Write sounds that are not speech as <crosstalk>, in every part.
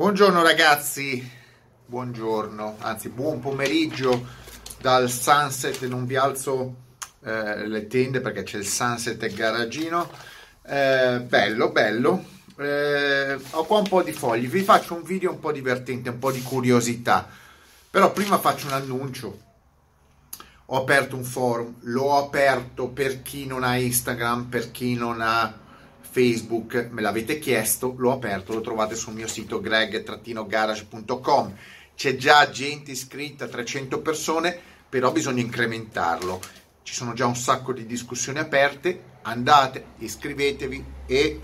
Buongiorno ragazzi, buongiorno, anzi buon pomeriggio dal sunset, non vi alzo eh, le tende perché c'è il sunset e garagino, eh, bello, bello, eh, ho qua un po' di fogli, vi faccio un video un po' divertente, un po' di curiosità, però prima faccio un annuncio, ho aperto un forum, l'ho aperto per chi non ha Instagram, per chi non ha Facebook, me l'avete chiesto, l'ho aperto, lo trovate sul mio sito greg-garage.com. C'è già gente iscritta, 300 persone, però bisogna incrementarlo. Ci sono già un sacco di discussioni aperte, andate, iscrivetevi e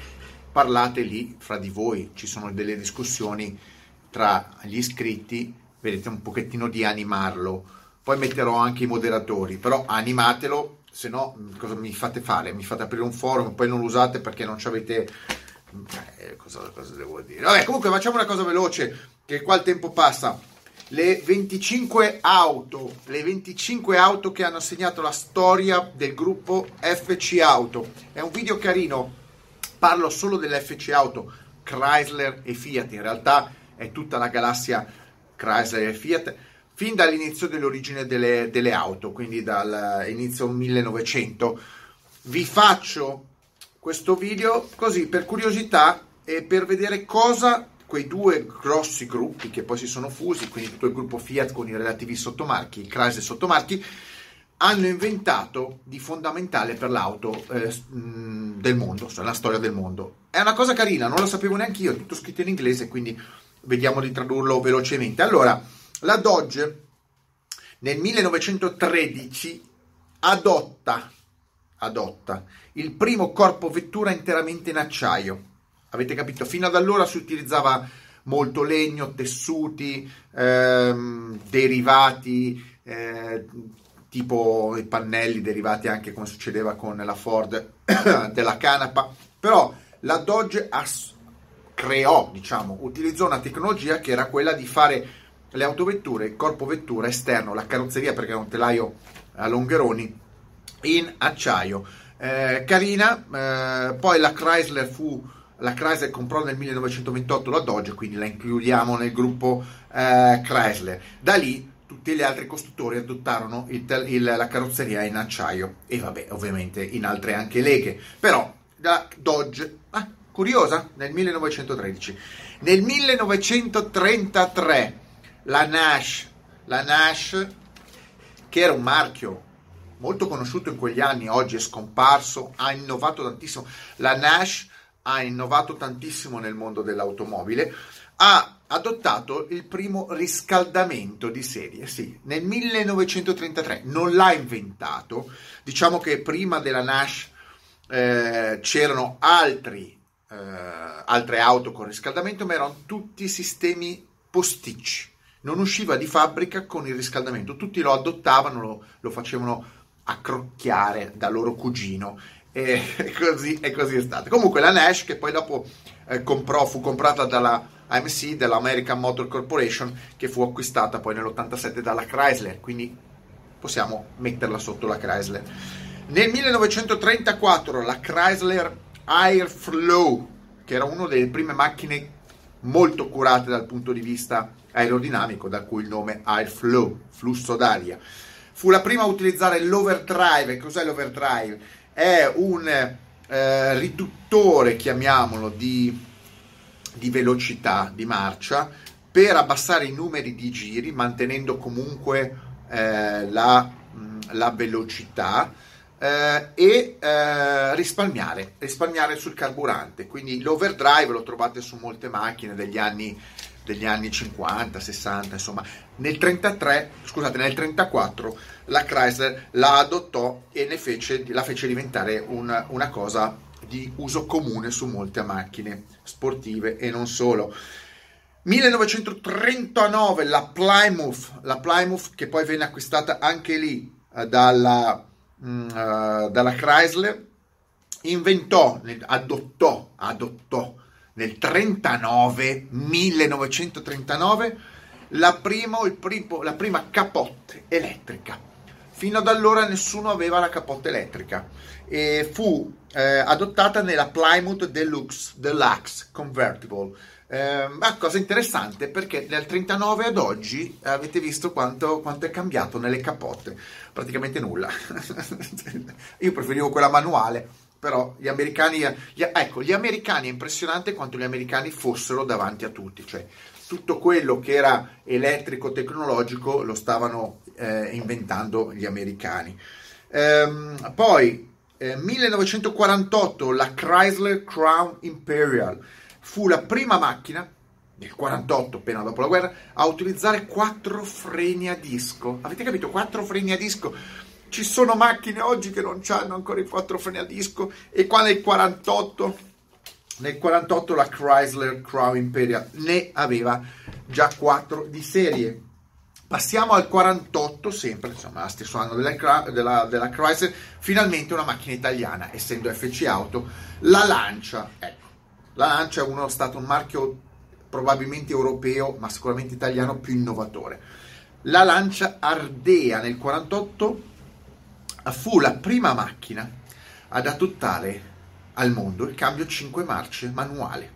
parlate lì fra di voi. Ci sono delle discussioni tra gli iscritti, vedete un pochettino di animarlo. Poi metterò anche i moderatori, però animatelo se no cosa mi fate fare? Mi fate aprire un forum, poi non lo usate perché non ci avete... Eh, cosa, cosa, devo dire? Vabbè, comunque facciamo una cosa veloce, che qua il tempo passa. Le 25 auto, le 25 auto che hanno segnato la storia del gruppo FC Auto. È un video carino, parlo solo dell'FC Auto, Chrysler e Fiat, in realtà è tutta la galassia Chrysler e Fiat fin dall'inizio dell'origine delle, delle auto, quindi dall'inizio 1900. Vi faccio questo video così per curiosità e per vedere cosa quei due grossi gruppi che poi si sono fusi, quindi tutto il gruppo Fiat con i relativi sottomarchi, i Chrysler sottomarchi, hanno inventato di fondamentale per l'auto eh, del mondo, cioè la storia del mondo. È una cosa carina, non lo sapevo neanche io, è tutto scritto in inglese, quindi vediamo di tradurlo velocemente. Allora, la Dodge nel 1913 adotta, adotta il primo corpo vettura interamente in acciaio. Avete capito? Fino ad allora si utilizzava molto legno, tessuti, ehm, derivati, eh, tipo i pannelli derivati anche come succedeva con la Ford <coughs> della canapa. Però la Dodge as- creò, diciamo, utilizzò una tecnologia che era quella di fare le autovetture, il corpo vettura esterno, la carrozzeria perché è un telaio a longheroni in acciaio. Eh, carina, eh, poi la Chrysler fu la Chrysler comprò nel 1928 la Dodge, quindi la includiamo nel gruppo eh, Chrysler. Da lì tutti gli altri costruttori adottarono il, il, la carrozzeria in acciaio e vabbè, ovviamente in altre anche leghe. Però la Dodge, ah, curiosa, nel 1913. Nel 1933 la Nash, la Nash che era un marchio molto conosciuto in quegli anni, oggi è scomparso, ha innovato tantissimo. La Nash ha innovato tantissimo nel mondo dell'automobile, ha adottato il primo riscaldamento di serie, sì, nel 1933, non l'ha inventato, diciamo che prima della Nash eh, c'erano altri, eh, altre auto con riscaldamento, ma erano tutti sistemi posticci non usciva di fabbrica con il riscaldamento, tutti lo adottavano, lo, lo facevano accrocchiare da loro cugino e <laughs> così, e così è stato. Comunque la Nash che poi dopo eh, comprò, fu comprata dalla AMC, dell'American Motor Corporation, che fu acquistata poi nell'87 dalla Chrysler, quindi possiamo metterla sotto la Chrysler. Nel 1934 la Chrysler Airflow, che era una delle prime macchine molto curate dal punto di vista aerodinamico, da cui il nome Airflow, flusso d'aria. Fu la prima a utilizzare l'overdrive. Cos'è l'overdrive? È un eh, riduttore, chiamiamolo, di, di velocità di marcia per abbassare i numeri di giri, mantenendo comunque eh, la, la, velocità eh, e eh, risparmiare, risparmiare sul carburante. Quindi l'overdrive lo trovate su molte macchine degli anni degli anni 50, 60, insomma, nel 33, scusate, nel 34 la Chrysler la adottò e fece, la fece diventare una, una cosa di uso comune su molte macchine sportive e non solo. 1939 la Plymouth, la Plymouth che poi venne acquistata anche lì uh, dalla, uh, dalla Chrysler, inventò, adottò, adottò nel 39, 1939, la prima, primo, la prima capote elettrica. Fino ad allora nessuno aveva la capote elettrica e fu eh, adottata nella Plymouth Deluxe, Deluxe Convertible. Eh, ma cosa interessante perché dal 39 ad oggi avete visto quanto, quanto è cambiato nelle capotte, praticamente nulla. <laughs> Io preferivo quella manuale, però gli americani, gli, ecco, gli americani è impressionante quanto gli americani fossero davanti a tutti, cioè tutto quello che era elettrico tecnologico lo stavano eh, inventando gli americani. Ehm, poi, eh, 1948, la Chrysler Crown Imperial fu la prima macchina nel 48, appena dopo la guerra, a utilizzare quattro freni a disco. Avete capito? Quattro freni a disco. Ci sono macchine oggi che non hanno ancora i quattro freni a disco e qua nel 48 nel 48 la Chrysler Crown Imperial ne aveva già quattro di serie. Passiamo al 48, sempre, insomma, lo stesso anno della, della, della, Chrysler, finalmente una macchina italiana, essendo FC Auto, la Lancia. Ecco, la Lancia è uno, stato un marchio probabilmente europeo, ma sicuramente italiano, più innovatore. La Lancia Ardea nel 48 fu la prima macchina ad adottare al mondo il cambio 5 marce manuale.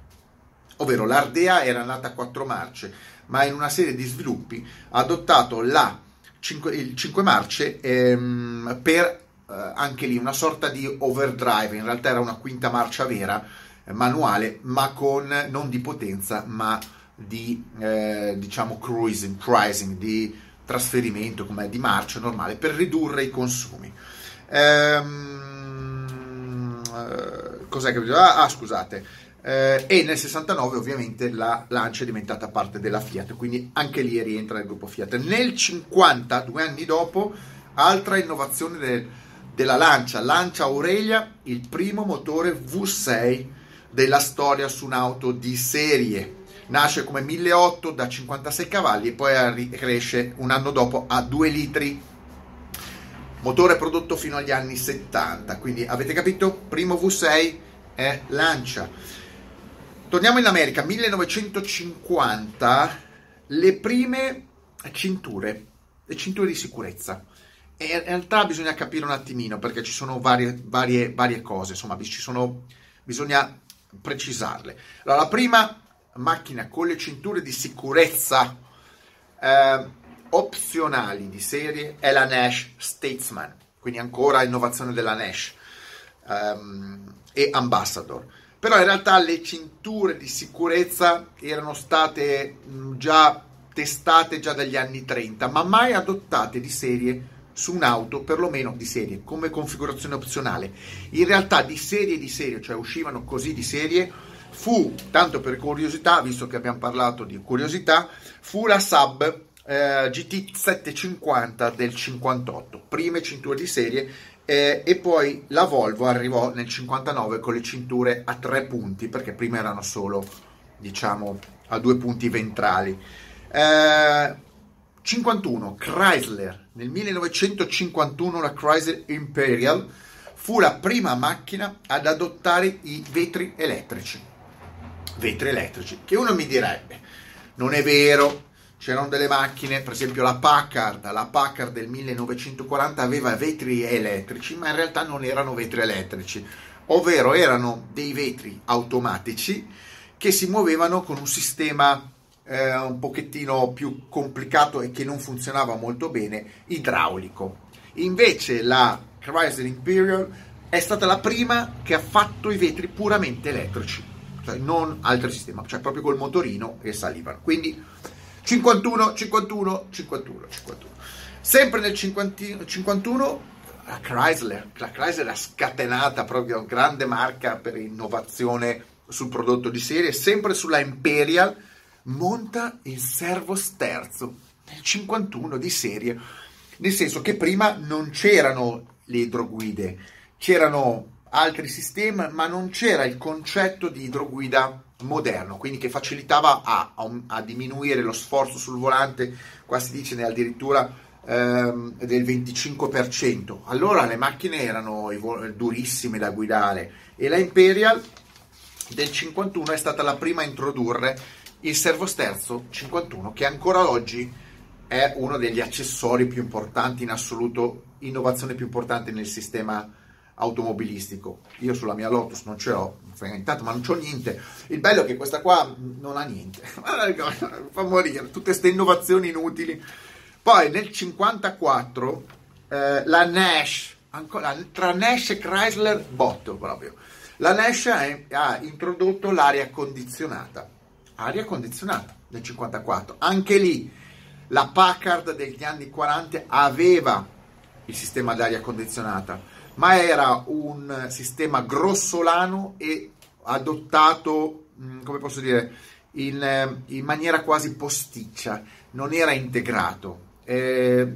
Ovvero l'Ardea era nata a 4 marce, ma in una serie di sviluppi ha adottato la 5, il 5 marce ehm, per eh, anche lì una sorta di overdrive, in realtà era una quinta marcia vera, eh, manuale, ma con non di potenza, ma di eh, diciamo cruising, cruising, di trasferimento come di marcia normale per ridurre i consumi. Ehm, eh, cos'è che ah, ah scusate. Eh, e nel 69 ovviamente la Lancia è diventata parte della Fiat, quindi anche lì rientra nel gruppo Fiat. Nel 50, due anni dopo, altra innovazione del, della Lancia, Lancia Aurelia, il primo motore V6 della storia su un'auto di serie. Nasce come 1008 da 56 cavalli e poi cresce un anno dopo a 2 litri. Motore prodotto fino agli anni 70, quindi avete capito? Primo V6 è Lancia. Torniamo in America, 1950, le prime cinture, le cinture di sicurezza. E in realtà bisogna capire un attimino perché ci sono varie, varie, varie cose, insomma, sono, bisogna precisarle. Allora, la prima macchina con le cinture di sicurezza eh, opzionali di serie è la Nash Statesman, quindi ancora innovazione della Nash ehm, e Ambassador. Però in realtà le cinture di sicurezza erano state già testate già dagli anni 30, ma mai adottate di serie su un'auto, perlomeno di serie, come configurazione opzionale. In realtà di serie di serie, cioè uscivano così di serie, fu, tanto per curiosità, visto che abbiamo parlato di curiosità, fu la Sub eh, GT 750 del 58, prime cinture di serie eh, e poi la Volvo arrivò nel 59 con le cinture a tre punti, perché prima erano solo, diciamo, a due punti ventrali. Eh, 51 Chrysler nel 1951 la Chrysler Imperial fu la prima macchina ad adottare i vetri elettrici vetri elettrici che uno mi direbbe non è vero c'erano delle macchine per esempio la Packard la Packard del 1940 aveva vetri elettrici ma in realtà non erano vetri elettrici ovvero erano dei vetri automatici che si muovevano con un sistema eh, un pochettino più complicato e che non funzionava molto bene, idraulico. Invece la Chrysler Imperial è stata la prima che ha fatto i vetri puramente elettrici, cioè non altro sistema, cioè proprio col motorino e salivano. Quindi 51, 51, 51, 51. Sempre nel 50, 51 la Chrysler, la Chrysler ha scatenata proprio grande marca per innovazione sul prodotto di serie, sempre sulla Imperial monta il servo sterzo nel 51 di serie, nel senso che prima non c'erano le idroguide, c'erano altri sistemi, ma non c'era il concetto di idroguida moderno, quindi che facilitava a, a, diminuire lo sforzo sul volante, qua si dice addirittura ehm, del 25%. Allora le macchine erano durissime da guidare e la Imperial del 51 è stata la prima a introdurre il servosterzo 51 che ancora oggi è uno degli accessori più importanti in assoluto, innovazione più importante nel sistema automobilistico. Io sulla mia Lotus non ce l'ho, intanto, ma non c'ho niente. Il bello è che questa qua non ha niente, <laughs> fa morire, tutte queste innovazioni inutili. Poi nel 54 eh, la Nash, ancora, tra Nash e Chrysler, botto proprio. La Nash è, ha introdotto l'aria condizionata, aria condizionata nel 54. Anche lì la Packard degli anni 40 aveva il sistema d'aria condizionata, ma era un sistema grossolano e adottato, mm, come posso dire, in, eh, in maniera quasi posticcia, non era integrato. Eh,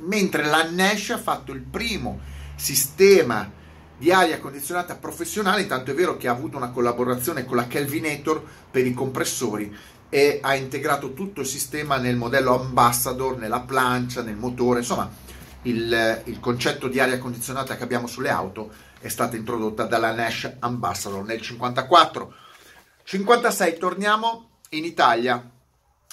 mentre la Nash ha fatto il primo sistema di aria condizionata professionale, tanto è vero che ha avuto una collaborazione con la Kelvinator per i compressori e ha integrato tutto il sistema nel modello Ambassador, nella plancia, nel motore, insomma il, il concetto di aria condizionata che abbiamo sulle auto è stata introdotta dalla Nash Ambassador nel 54. 56 torniamo in Italia.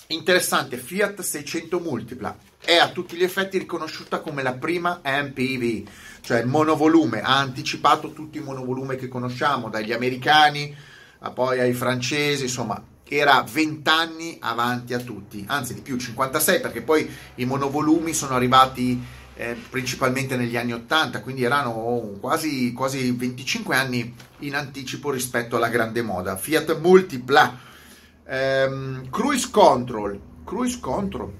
Interessante, Fiat 600 Multipla è a tutti gli effetti riconosciuta come la prima MPV, cioè monovolume, ha anticipato tutti i monovolume che conosciamo, dagli americani a poi ai francesi, insomma, era 20 anni avanti a tutti, anzi di più, 56, perché poi i monovolumi sono arrivati eh, principalmente negli anni 80, quindi erano quasi, quasi 25 anni in anticipo rispetto alla grande moda. Fiat Multipla, ehm, Cruise Control, Cruise Control,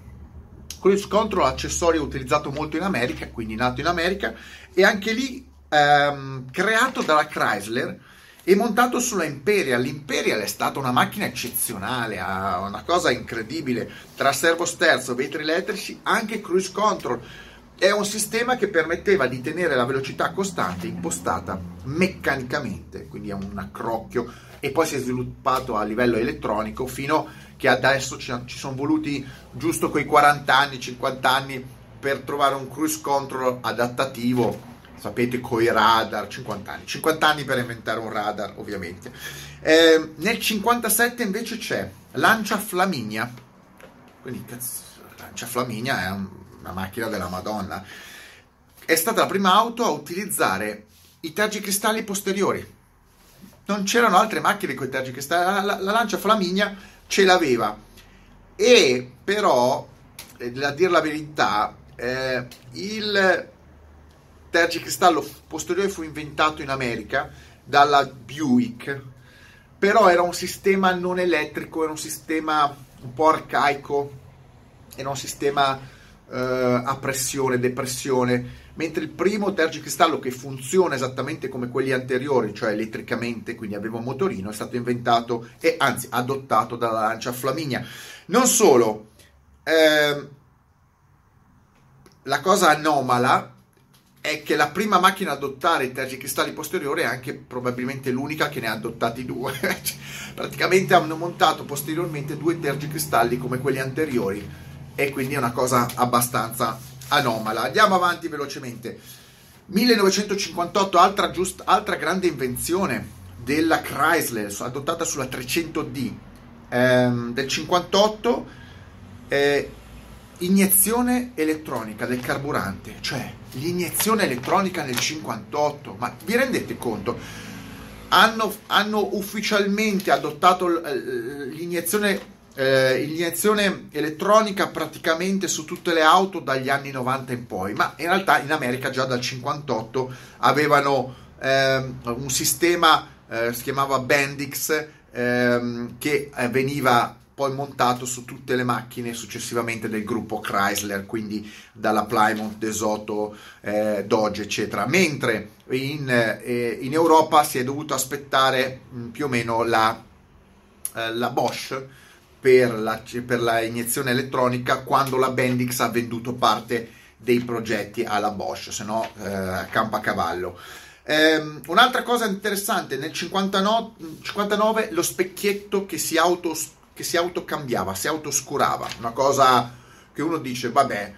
Cruise Control accessorio utilizzato molto in America, quindi nato in America, e anche lì ehm, creato dalla Chrysler e montato sulla Imperial. L'Imperial è stata una macchina eccezionale, una cosa incredibile, tra servo sterzo, vetri elettrici, anche Cruise Control è un sistema che permetteva di tenere la velocità costante impostata meccanicamente, quindi è un accrocchio e poi si è sviluppato a livello elettronico fino che adesso ci, ci sono voluti giusto quei 40 anni, 50 anni per trovare un cruise control adattativo sapete, coi radar, 50 anni, 50 anni per inventare un radar ovviamente. Eh, nel 57 invece c'è Lancia Flaminia, quindi cazzo, Lancia Flaminia è un, una macchina della Madonna. È stata la prima auto a utilizzare i tergicristalli posteriori. Non c'erano altre macchine con i tergicristalli. La, la, la Lancia Flaminia ce l'aveva. E però, eh, a dire la verità, eh, il tergicristallo posteriore fu inventato in America dalla Buick, però era un sistema non elettrico, era un sistema un po' arcaico, era un sistema eh, a pressione, depressione, mentre il primo tergicristallo che funziona esattamente come quelli anteriori, cioè elettricamente, quindi aveva un motorino, è stato inventato e anzi adottato dalla Lancia Flaminia. Non solo, eh, la cosa anomala è che la prima macchina ad adottare i tergicristalli posteriori è anche probabilmente l'unica che ne ha adottati due. <laughs> Praticamente hanno montato posteriormente due tergicristalli come quelli anteriori e quindi è una cosa abbastanza anomala. Andiamo avanti velocemente. 1958, altra, giust, altra grande invenzione della Chrysler, adottata sulla 300D ehm, del 58, eh, iniezione elettronica del carburante, cioè l'iniezione elettronica nel 58, ma vi rendete conto? Hanno, hanno ufficialmente adottato l'iniezione eh, iniezione elettronica praticamente su tutte le auto dagli anni 90 in poi, ma in realtà in America già dal 58 avevano eh, un sistema, eh, si chiamava Bendix, ehm, che eh, veniva poi montato su tutte le macchine successivamente del gruppo Chrysler, quindi dalla Plymouth, Desoto, eh, Dodge, eccetera. Mentre in, eh, in, Europa si è dovuto aspettare mh, più o meno la, eh, la Bosch per la, per la iniezione elettronica quando la Bendix ha venduto parte dei progetti alla Bosch, se no eh, campa a cavallo. Um, un'altra cosa interessante, nel 59, 59 lo specchietto che si, auto, che si autocambiava, si autoscurava, una cosa che uno dice, vabbè,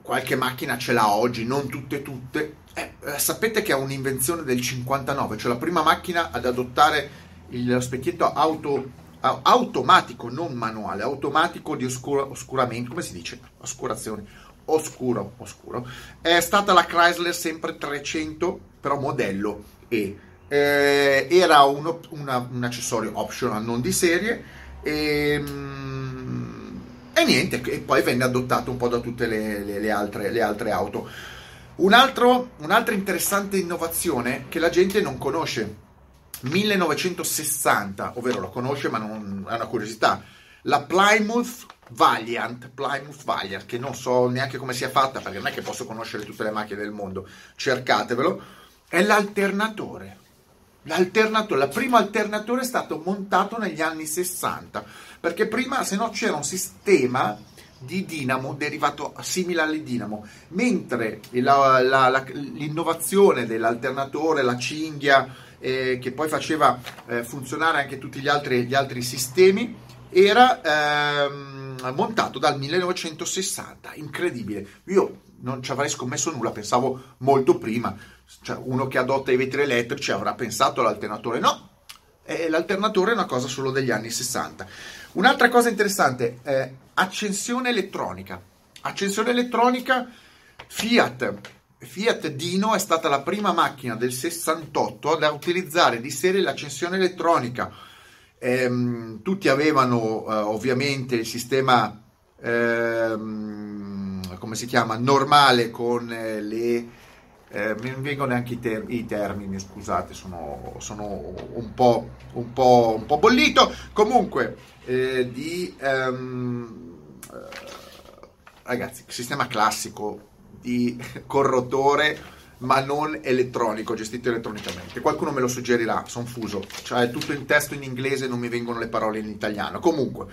qualche macchina ce l'ha oggi, non tutte tutte. Eh, eh sapete che è un'invenzione del 59, cioè la prima macchina ad adottare lo specchietto auto automatico, non manuale, automatico di oscura, oscuramento, come si dice? Oscurazione, oscuro, oscuro. È stata la Chrysler sempre 300 però modello E. Eh, era un, una, un, accessorio optional, non di serie, e, mm, e, niente, e poi venne adottato un po' da tutte le, le, le, altre, le altre, auto. Un altro, un'altra interessante innovazione che la gente non conosce, 1960, ovvero lo conosce ma non è una curiosità, la Plymouth Valiant, Plymouth Valiant, che non so neanche come sia fatta perché non è che posso conoscere tutte le macchine del mondo, cercatevelo, è l'alternatore. L'alternatore, la prima alternatore è stato montato negli anni 60, perché prima se no c'era un sistema di dinamo derivato simile alle dinamo, mentre la, la, la, l'innovazione dell'alternatore, la cinghia, eh, che poi faceva eh, funzionare anche tutti gli altri, gli altri sistemi, era ehm, montato dal 1960, incredibile. Io non ci avrei scommesso nulla, pensavo molto prima. Cioè, uno che adotta i vetri elettrici avrà pensato all'alternatore. No, eh, l'alternatore è una cosa solo degli anni 60. Un'altra cosa interessante, eh, accensione elettronica. Accensione elettronica, Fiat. Fiat Dino è stata la prima macchina del 68 ad utilizzare di serie l'accensione elettronica ehm, tutti avevano eh, ovviamente il sistema ehm, come si chiama normale con eh, le eh, vengono anche i, ter- i, termini, scusate, sono, sono un, po', un, po', un, po', bollito. Comunque, eh, di ehm, eh, ragazzi, sistema classico di corrotore ma non elettronico, gestito elettronicamente. Qualcuno me lo suggerirà, sono fuso, cioè tutto in testo in inglese, non mi vengono le parole in italiano. Comunque,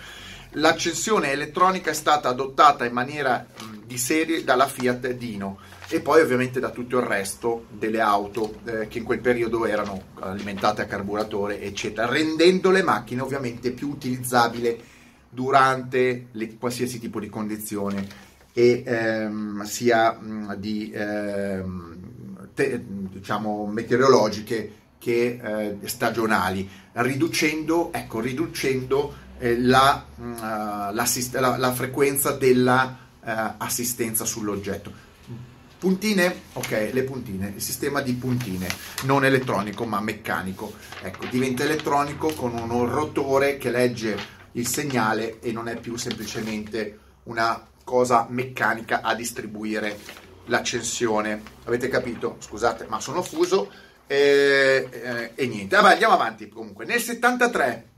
l'accensione elettronica è stata adottata in maniera di serie dalla Fiat Dino e poi ovviamente da tutto il resto delle auto eh, che in quel periodo erano alimentate a carburatore, eccetera, rendendo le macchine ovviamente più utilizzabili durante le, qualsiasi tipo di condizione e ehm, sia mh, di ehm, te, diciamo, meteorologiche che eh, stagionali, riducendo, ecco, riducendo eh, la, uh, la, la, frequenza dell'assistenza uh, sull'oggetto. Puntine? Ok, le puntine, il sistema di puntine, non elettronico ma meccanico. Ecco, diventa elettronico con un rotore che legge il segnale e non è più semplicemente una cosa meccanica a distribuire l'accensione. Avete capito? Scusate, ma sono fuso e, e, e niente. Vabbè, andiamo avanti comunque. Nel 73,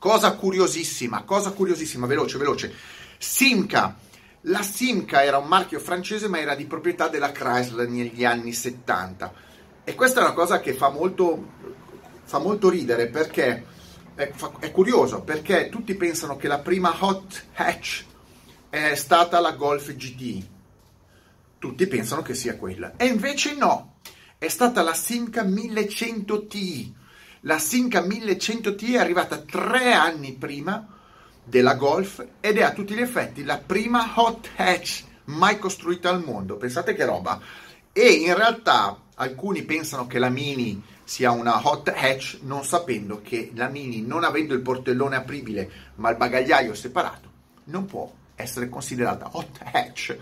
cosa curiosissima, cosa curiosissima, veloce, veloce. Simca. La Simca era un marchio francese, ma era di proprietà della Chrysler negli anni 70. E questa è una cosa che fa molto, fa molto ridere perché è, fa, è curioso, perché tutti pensano che la prima hot hatch è stata la Golf GTI tutti pensano che sia quella. E invece no, è stata la Simca 1100T. La Simca 1100T è arrivata tre anni prima della Golf ed è a tutti gli effetti la prima hot hatch mai costruita al mondo. Pensate che roba. E in realtà alcuni pensano che la Mini sia una hot hatch non sapendo che la Mini non avendo il portellone apribile ma il bagagliaio separato non può essere considerata hot hatch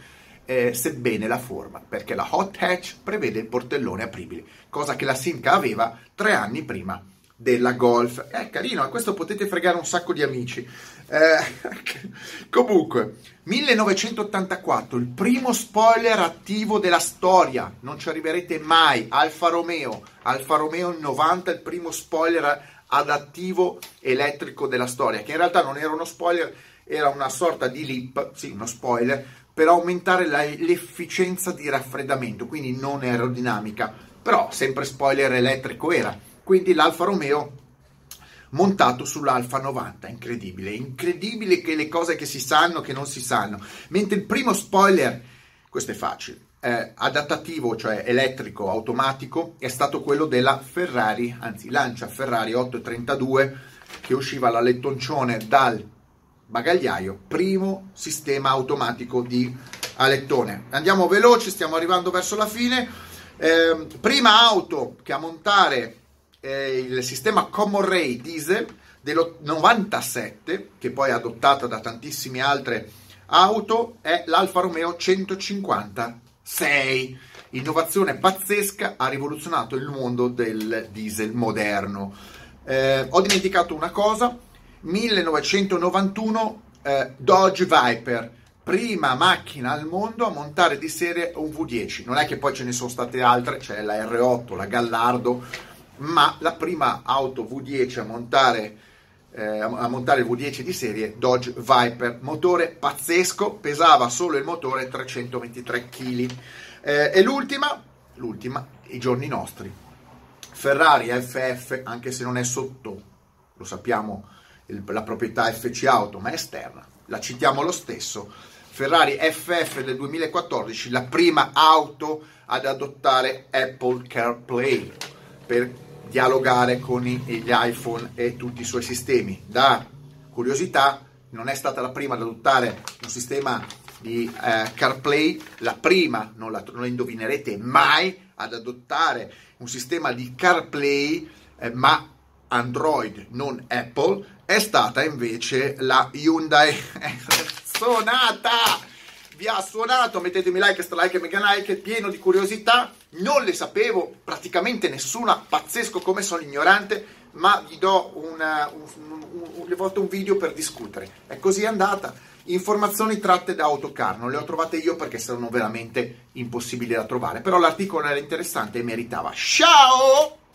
eh, sebbene la forma, perché la hot hatch prevede il portellone apribile, cosa che la Simca aveva tre anni prima della Golf. È carino, a questo potete fregare un sacco di amici. Eh, <laughs> comunque, 1984, il primo spoiler attivo della storia, non ci arriverete mai, Alfa Romeo, Alfa Romeo 90, il primo spoiler adattivo elettrico della storia, che in realtà non era uno spoiler, era una sorta di lip, sì, uno spoiler, per aumentare la, l'efficienza di raffreddamento, quindi non aerodinamica, però sempre spoiler elettrico era. Quindi l'Alfa Romeo montato sull'Alfa 90, incredibile, incredibile che le cose che si sanno che non si sanno. Mentre il primo spoiler, questo è facile, eh, adattativo, cioè elettrico, automatico, è stato quello della Ferrari, anzi Lancia Ferrari 832 che usciva la lettoncione dal bagagliaio, primo sistema automatico di alettone. Andiamo veloci, stiamo arrivando verso la fine. Eh, prima auto che a montare eh, il sistema Common Ray diesel del 97, che poi è adottata da tantissime altre auto, è l'Alfa Romeo 156. innovazione pazzesca, ha rivoluzionato il mondo del diesel moderno. Eh, ho dimenticato una cosa, 1991 eh, Dodge Viper, prima macchina al mondo a montare di serie un V10. Non è che poi ce ne sono state altre, c'è la R8, la Gallardo, ma la prima auto V10 a montare, eh, a montare il V10 di serie Dodge Viper, motore pazzesco, pesava solo il motore 323 kg. Eh, e l'ultima, l'ultima, i giorni nostri. Ferrari FF, anche se non è sotto, lo sappiamo, la proprietà FC Auto, ma è esterna, la citiamo lo stesso. Ferrari FF del 2014, la prima auto ad adottare Apple CarPlay per dialogare con gli iPhone e tutti i suoi sistemi. Da curiosità, non è stata la prima ad adottare un sistema di eh, CarPlay, la prima, non la, non la, indovinerete mai, ad adottare un sistema di CarPlay, eh, ma Android, non Apple, è stata invece la Hyundai. <laughs> Suonata vi ha suonato mettetemi like, stralike e mega like pieno di curiosità. Non le sapevo praticamente nessuna pazzesco come sono ignorante ma vi do una, un, un, un, un, un video per discutere. È così andata. Informazioni tratte da Autocar non le ho trovate io perché sono veramente impossibili da trovare però l'articolo era interessante e meritava. Ciao